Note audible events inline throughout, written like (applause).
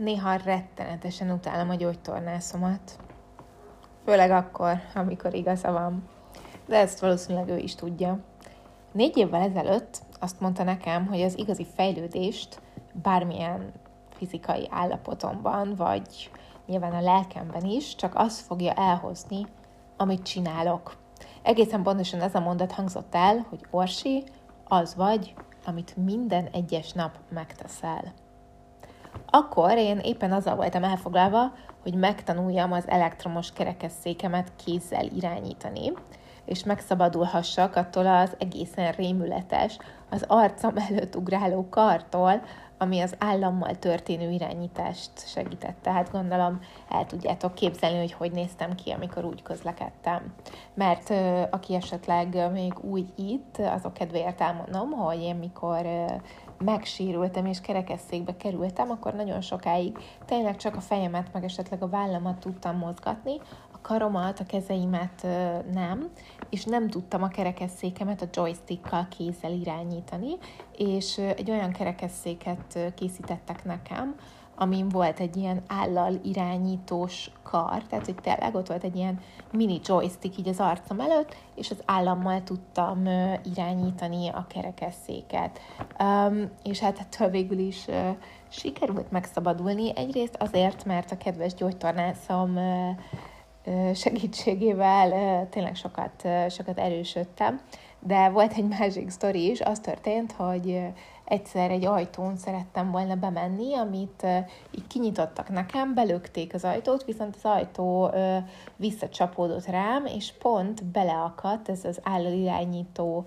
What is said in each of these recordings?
Néha rettenetesen utálom a gyógytornászomat. Főleg akkor, amikor igaza van. De ezt valószínűleg ő is tudja. Négy évvel ezelőtt azt mondta nekem, hogy az igazi fejlődést bármilyen fizikai állapotomban, vagy nyilván a lelkemben is, csak az fogja elhozni, amit csinálok. Egészen pontosan ez a mondat hangzott el, hogy Orsi, az vagy, amit minden egyes nap megteszel. Akkor én éppen azzal voltam elfoglalva, hogy megtanuljam az elektromos kerekesszékemet kézzel irányítani, és megszabadulhassak attól az egészen rémületes, az arcam előtt ugráló kartól, ami az állammal történő irányítást segítette. Hát gondolom el tudjátok képzelni, hogy hogy néztem ki, amikor úgy közlekedtem. Mert aki esetleg még új itt, azok kedvéért elmondom, hogy én mikor megsérültem és kerekesszékbe kerültem, akkor nagyon sokáig tényleg csak a fejemet, meg esetleg a vállamat tudtam mozgatni, karomat, a kezeimet nem, és nem tudtam a kerekesszékemet a joystickkal kézzel irányítani, és egy olyan kerekesszéket készítettek nekem, amin volt egy ilyen állal irányítós kar, tehát hogy tényleg ott volt egy ilyen mini joystick így az arcom előtt, és az állammal tudtam irányítani a kerekesszéket. Um, és hát ettől végül is uh, sikerült megszabadulni, egyrészt azért, mert a kedves gyógytornászom uh, segítségével tényleg sokat, sokat erősödtem. De volt egy másik sztori is, az történt, hogy egyszer egy ajtón szerettem volna bemenni, amit így kinyitottak nekem, belökték az ajtót, viszont az ajtó visszacsapódott rám, és pont beleakadt ez az állalirányító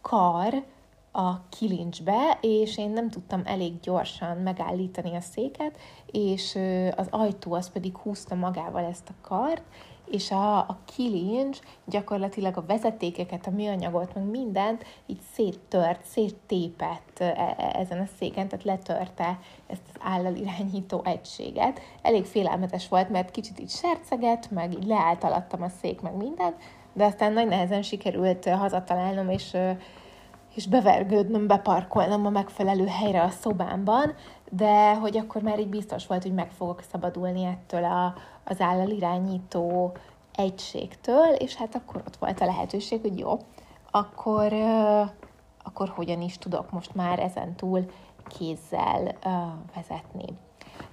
kar a kilincsbe, és én nem tudtam elég gyorsan megállítani a széket, és az ajtó az pedig húzta magával ezt a kart, és a, a kilincs gyakorlatilag a vezetékeket, a műanyagot, meg mindent így széttört, széttépett e, e, ezen a széken, tehát letörte ezt az állalirányító egységet. Elég félelmetes volt, mert kicsit így serceget, meg így leállt alattam a szék, meg minden, de aztán nagy nehezen sikerült hazatalálnom, és és bevergődnöm, beparkolnom a megfelelő helyre a szobámban, de hogy akkor már így biztos volt, hogy meg fogok szabadulni ettől a, az irányító egységtől, és hát akkor ott volt a lehetőség, hogy jó, akkor, akkor hogyan is tudok most már ezen túl kézzel vezetni.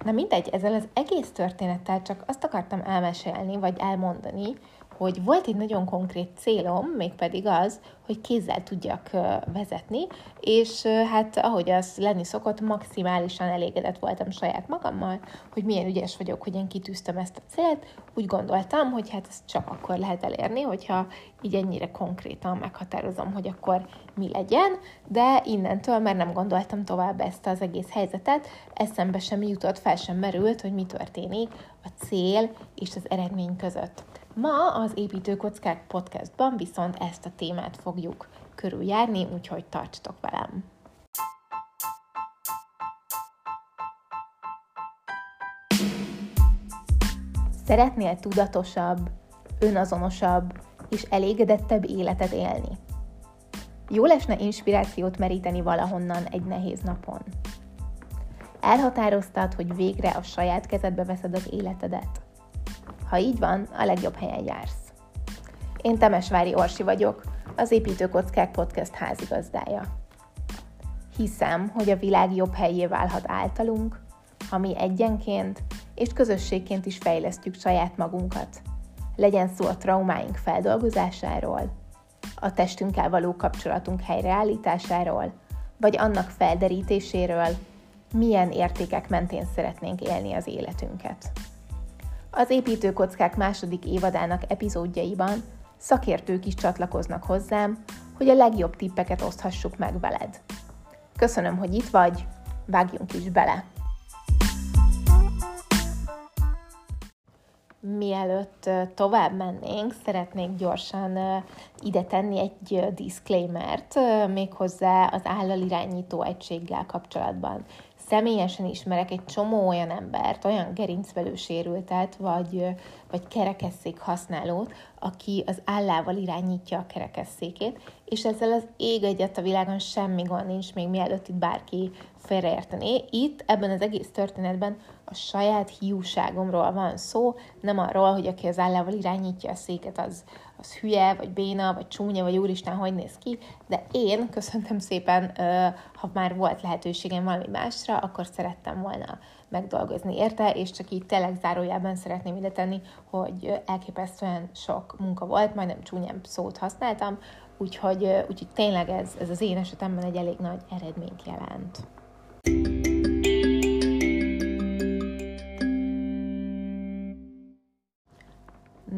Na mindegy, ezzel az egész történettel csak azt akartam elmesélni, vagy elmondani, hogy volt egy nagyon konkrét célom, mégpedig az, hogy kézzel tudjak vezetni, és hát ahogy az lenni szokott, maximálisan elégedett voltam saját magammal, hogy milyen ügyes vagyok, hogy én kitűztem ezt a célt. Úgy gondoltam, hogy hát ezt csak akkor lehet elérni, hogyha így ennyire konkrétan meghatározom, hogy akkor mi legyen, de innentől már nem gondoltam tovább ezt az egész helyzetet, eszembe sem jutott, fel sem merült, hogy mi történik a cél és az eredmény között. Ma az Építőkockák podcastban viszont ezt a témát fogjuk körüljárni, úgyhogy tartsatok velem! Szeretnél tudatosabb, önazonosabb és elégedettebb életet élni? Jó lesne inspirációt meríteni valahonnan egy nehéz napon. Elhatároztad, hogy végre a saját kezedbe veszed az életedet. Ha így van, a legjobb helyen jársz. Én Temesvári Orsi vagyok, az Építőkockák Podcast házigazdája. Hiszem, hogy a világ jobb helyé válhat általunk, ha mi egyenként és közösségként is fejlesztjük saját magunkat. Legyen szó a traumáink feldolgozásáról, a testünkkel való kapcsolatunk helyreállításáról, vagy annak felderítéséről, milyen értékek mentén szeretnénk élni az életünket. Az építőkockák második évadának epizódjaiban szakértők is csatlakoznak hozzám, hogy a legjobb tippeket oszthassuk meg veled. Köszönöm, hogy itt vagy, vágjunk is bele! Mielőtt tovább mennénk, szeretnék gyorsan ide tenni egy disclaimert, méghozzá az állalirányító egységgel kapcsolatban személyesen ismerek egy csomó olyan embert, olyan gerincvelő sérültet, vagy, vagy kerekesszék használót, aki az állával irányítja a kerekesszékét, és ezzel az ég egyet a világon semmi gond nincs, még mielőtt itt bárki félreértené. Itt, ebben az egész történetben a saját hiúságomról van szó, nem arról, hogy aki az állával irányítja a széket, az, az hülye, vagy béna, vagy csúnya, vagy úristen, hogy néz ki, de én, köszöntem szépen, ha már volt lehetőségem valami másra, akkor szerettem volna megdolgozni érte, és csak így tényleg zárójában szeretném ide tenni, hogy elképesztően sok munka volt, majdnem csúnyább szót használtam, úgyhogy, úgyhogy tényleg ez, ez az én esetemben egy elég nagy eredményt jelent.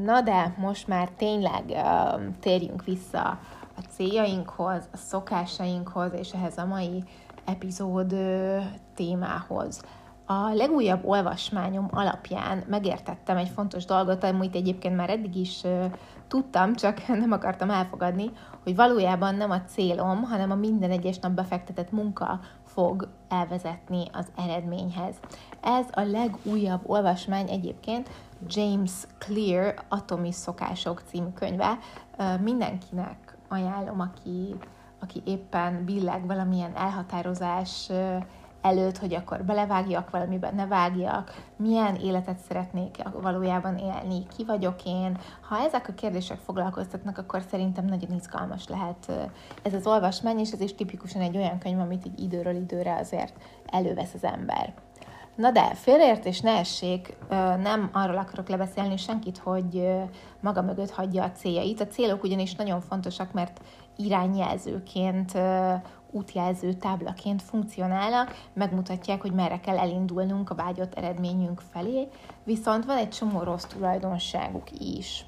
Na de most már tényleg uh, térjünk vissza a céljainkhoz, a szokásainkhoz és ehhez a mai epizód uh, témához. A legújabb olvasmányom alapján megértettem egy fontos dolgot, amit egyébként már eddig is uh, tudtam, csak (laughs) nem akartam elfogadni, hogy valójában nem a célom, hanem a minden egyes nap befektetett munka fog elvezetni az eredményhez. Ez a legújabb olvasmány egyébként James Clear Atomi Szokások című könyve. Mindenkinek ajánlom, aki, aki éppen billeg valamilyen elhatározás előtt, hogy akkor belevágjak valamiben, ne vágjak, milyen életet szeretnék valójában élni, ki vagyok én. Ha ezek a kérdések foglalkoztatnak, akkor szerintem nagyon izgalmas lehet ez az olvasmány, és ez is tipikusan egy olyan könyv, amit így időről időre azért elővesz az ember. Na de, félreértés ne essék, nem arról akarok lebeszélni senkit, hogy maga mögött hagyja a céljait. A célok ugyanis nagyon fontosak, mert irányjelzőként útjelző táblaként funkcionálnak, megmutatják, hogy merre kell elindulnunk a vágyott eredményünk felé, viszont van egy csomó rossz tulajdonságuk is.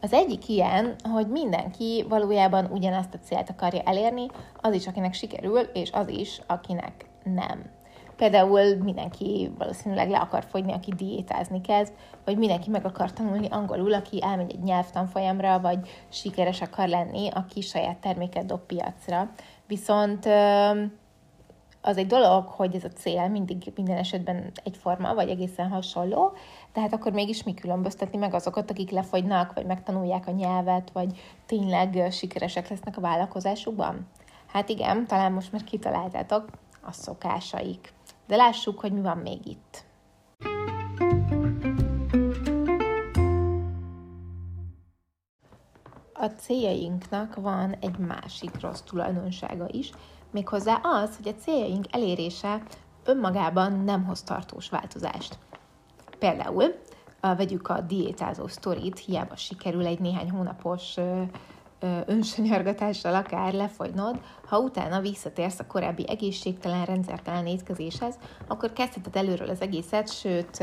Az egyik ilyen, hogy mindenki valójában ugyanazt a célt akarja elérni, az is, akinek sikerül, és az is, akinek nem. Például mindenki valószínűleg le akar fogyni, aki diétázni kezd, vagy mindenki meg akar tanulni angolul, aki elmegy egy nyelvtanfolyamra, vagy sikeres akar lenni, aki saját terméket dob piacra. Viszont az egy dolog, hogy ez a cél mindig minden esetben egyforma, vagy egészen hasonló, tehát akkor mégis mi különböztetni meg azokat, akik lefogynak, vagy megtanulják a nyelvet, vagy tényleg sikeresek lesznek a vállalkozásukban? Hát igen, talán most már kitaláltátok a szokásaik. De lássuk, hogy mi van még itt. A céljainknak van egy másik rossz tulajdonsága is, méghozzá az, hogy a céljaink elérése önmagában nem hoz tartós változást. Például vegyük a diétázó sztorit, hiába sikerül egy néhány hónapos önsanyargatással akár lefogynod, ha utána visszatérsz a korábbi egészségtelen, rendszertelen étkezéshez, akkor kezdheted előről az egészet, sőt,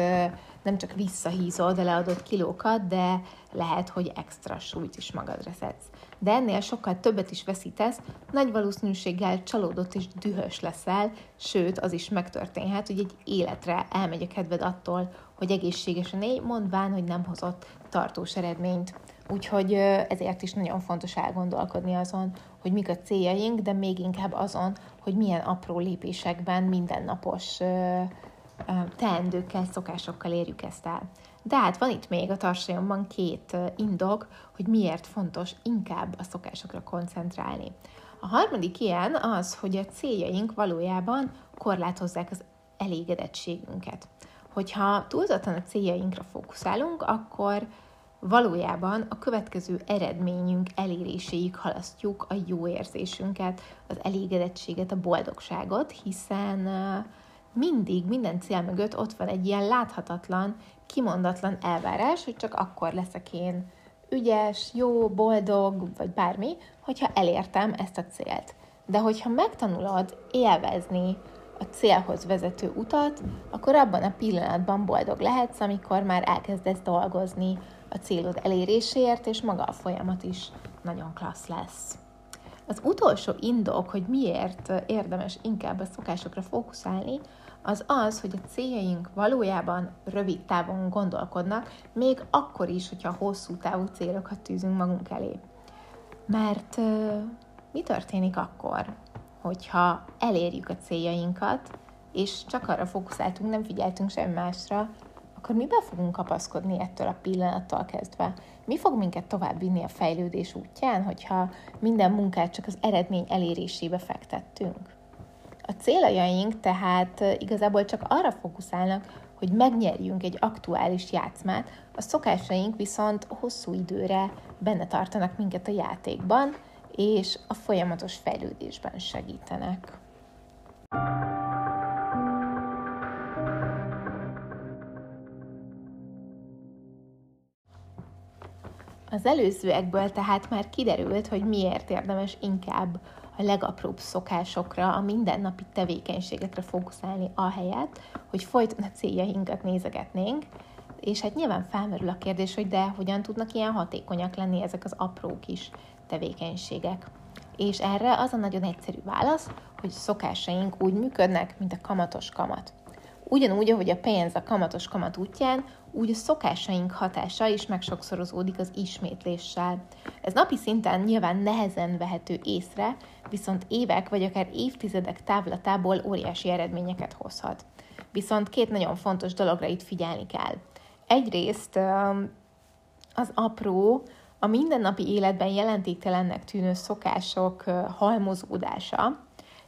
nem csak visszahízod a leadott kilókat, de lehet, hogy extra súlyt is magadra szedsz. De ennél sokkal többet is veszítesz, nagy valószínűséggel csalódott és dühös leszel, sőt, az is megtörténhet, hogy egy életre elmegy a kedved attól, hogy egészségesen élj, mondván, hogy nem hozott tartós eredményt. Úgyhogy ezért is nagyon fontos elgondolkodni azon, hogy mik a céljaink, de még inkább azon, hogy milyen apró lépésekben mindennapos teendőkkel, szokásokkal érjük ezt el. De hát van itt még a tarsajomban két indok, hogy miért fontos inkább a szokásokra koncentrálni. A harmadik ilyen az, hogy a céljaink valójában korlátozzák az elégedettségünket. Hogyha túlzottan a céljainkra fókuszálunk, akkor valójában a következő eredményünk eléréséig halasztjuk a jó érzésünket, az elégedettséget, a boldogságot, hiszen mindig minden cél mögött ott van egy ilyen láthatatlan, kimondatlan elvárás, hogy csak akkor leszek én ügyes, jó, boldog, vagy bármi, hogyha elértem ezt a célt. De hogyha megtanulod élvezni a célhoz vezető utat, akkor abban a pillanatban boldog lehetsz, amikor már elkezdesz dolgozni a célod eléréséért, és maga a folyamat is nagyon klassz lesz. Az utolsó indok, hogy miért érdemes inkább a szokásokra fókuszálni, az az, hogy a céljaink valójában rövid távon gondolkodnak, még akkor is, hogyha hosszú távú célokat tűzünk magunk elé. Mert mi történik akkor, hogyha elérjük a céljainkat, és csak arra fókuszáltunk, nem figyeltünk sem másra, akkor mibe fogunk kapaszkodni ettől a pillanattól kezdve? Mi fog minket tovább vinni a fejlődés útján, hogyha minden munkát csak az eredmény elérésébe fektettünk? A céljaink tehát igazából csak arra fókuszálnak, hogy megnyerjünk egy aktuális játszmát, a szokásaink viszont hosszú időre benne tartanak minket a játékban, és a folyamatos fejlődésben segítenek. Az előzőekből tehát már kiderült, hogy miért érdemes inkább a legapróbb szokásokra, a mindennapi tevékenységekre fókuszálni ahelyett, hogy folyton a céljainkat nézegetnénk, és hát nyilván felmerül a kérdés, hogy de hogyan tudnak ilyen hatékonyak lenni ezek az apró kis tevékenységek. És erre az a nagyon egyszerű válasz, hogy szokásaink úgy működnek, mint a kamatos kamat. Ugyanúgy, ahogy a pénz a kamatos kamat útján, úgy a szokásaink hatása is megsokszorozódik az ismétléssel. Ez napi szinten nyilván nehezen vehető észre, viszont évek vagy akár évtizedek távlatából óriási eredményeket hozhat. Viszont két nagyon fontos dologra itt figyelni kell. Egyrészt az apró, a mindennapi életben jelentéktelennek tűnő szokások halmozódása,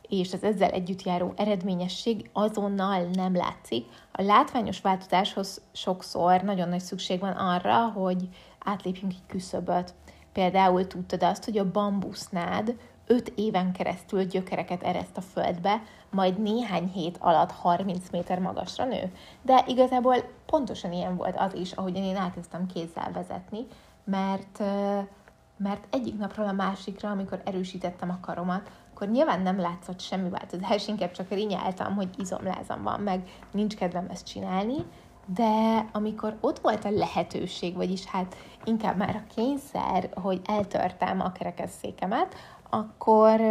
és az ezzel együtt járó eredményesség azonnal nem látszik. A látványos változáshoz sokszor nagyon nagy szükség van arra, hogy átlépjünk egy küszöböt. Például tudtad azt, hogy a bambusznád 5 éven keresztül gyökereket ereszt a földbe, majd néhány hét alatt 30 méter magasra nő. De igazából pontosan ilyen volt az is, ahogyan én elkezdtem kézzel vezetni, mert, mert egyik napról a másikra, amikor erősítettem a karomat, akkor nyilván nem látszott semmi változás, (laughs) inkább csak rinyáltam, hogy izomlázam van, meg nincs kedvem ezt csinálni, de amikor ott volt a lehetőség, vagyis hát inkább már a kényszer, hogy eltörtem a kerekesszékemet, akkor,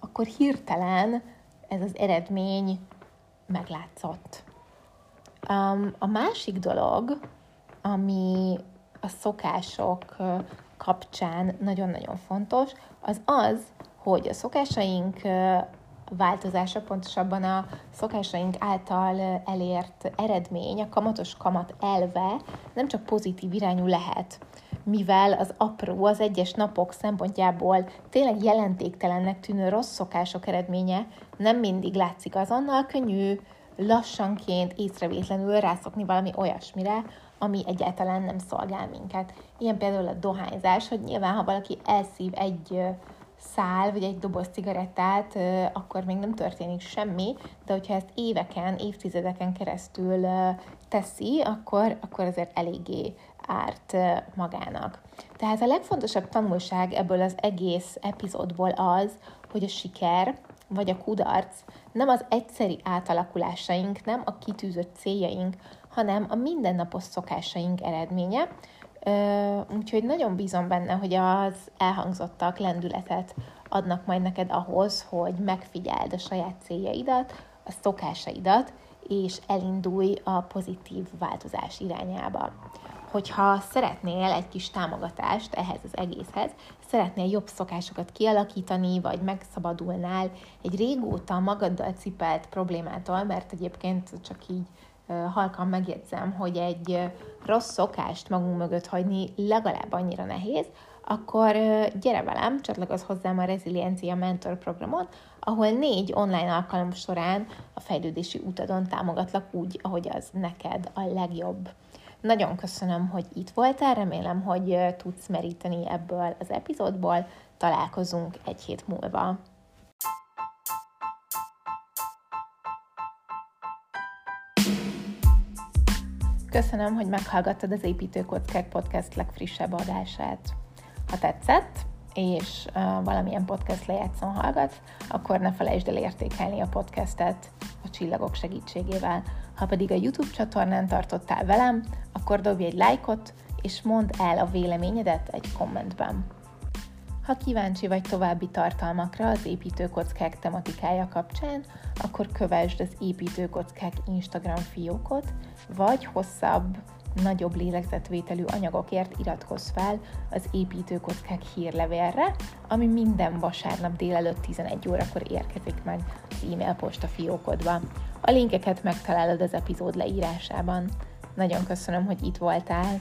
akkor hirtelen ez az eredmény meglátszott. Um, a másik dolog, ami a szokások kapcsán nagyon-nagyon fontos, az az, hogy a szokásaink változása, pontosabban a szokásaink által elért eredmény, a kamatos kamat elve nem csak pozitív irányú lehet, mivel az apró, az egyes napok szempontjából tényleg jelentéktelennek tűnő rossz szokások eredménye nem mindig látszik azonnal, könnyű lassanként, észrevétlenül rászokni valami olyasmire, ami egyáltalán nem szolgál minket. Ilyen például a dohányzás, hogy nyilván, ha valaki elszív egy szál, vagy egy doboz cigarettát, akkor még nem történik semmi, de hogyha ezt éveken, évtizedeken keresztül teszi, akkor, akkor azért eléggé árt magának. Tehát a legfontosabb tanulság ebből az egész epizódból az, hogy a siker vagy a kudarc nem az egyszeri átalakulásaink, nem a kitűzött céljaink, hanem a mindennapos szokásaink eredménye, Úgyhogy nagyon bízom benne, hogy az elhangzottak lendületet adnak majd neked ahhoz, hogy megfigyeld a saját céljaidat, a szokásaidat, és elindulj a pozitív változás irányába. Hogyha szeretnél egy kis támogatást ehhez az egészhez, szeretnél jobb szokásokat kialakítani, vagy megszabadulnál egy régóta magaddal cipelt problémától, mert egyébként csak így halkan megjegyzem, hogy egy rossz szokást magunk mögött hagyni legalább annyira nehéz, akkor gyere velem, csatlakozz hozzám a Reziliencia Mentor programon, ahol négy online alkalom során a fejlődési utadon támogatlak úgy, ahogy az neked a legjobb. Nagyon köszönöm, hogy itt voltál, remélem, hogy tudsz meríteni ebből az epizódból. Találkozunk egy hét múlva. Köszönöm, hogy meghallgattad az Építőkockák Podcast legfrissebb adását. Ha tetszett, és valamilyen podcast lejátszón hallgatsz, akkor ne felejtsd el értékelni a podcastet a csillagok segítségével. Ha pedig a YouTube csatornán tartottál velem, akkor dobj egy lájkot, és mondd el a véleményedet egy kommentben. Ha kíváncsi vagy további tartalmakra az építőkockák tematikája kapcsán, akkor kövesd az építőkockák Instagram fiókot, vagy hosszabb, nagyobb lélegzetvételű anyagokért iratkozz fel az építőkockák hírlevélre, ami minden vasárnap délelőtt 11 órakor érkezik meg az e-mail posta fiókodba. A linkeket megtalálod az epizód leírásában. Nagyon köszönöm, hogy itt voltál.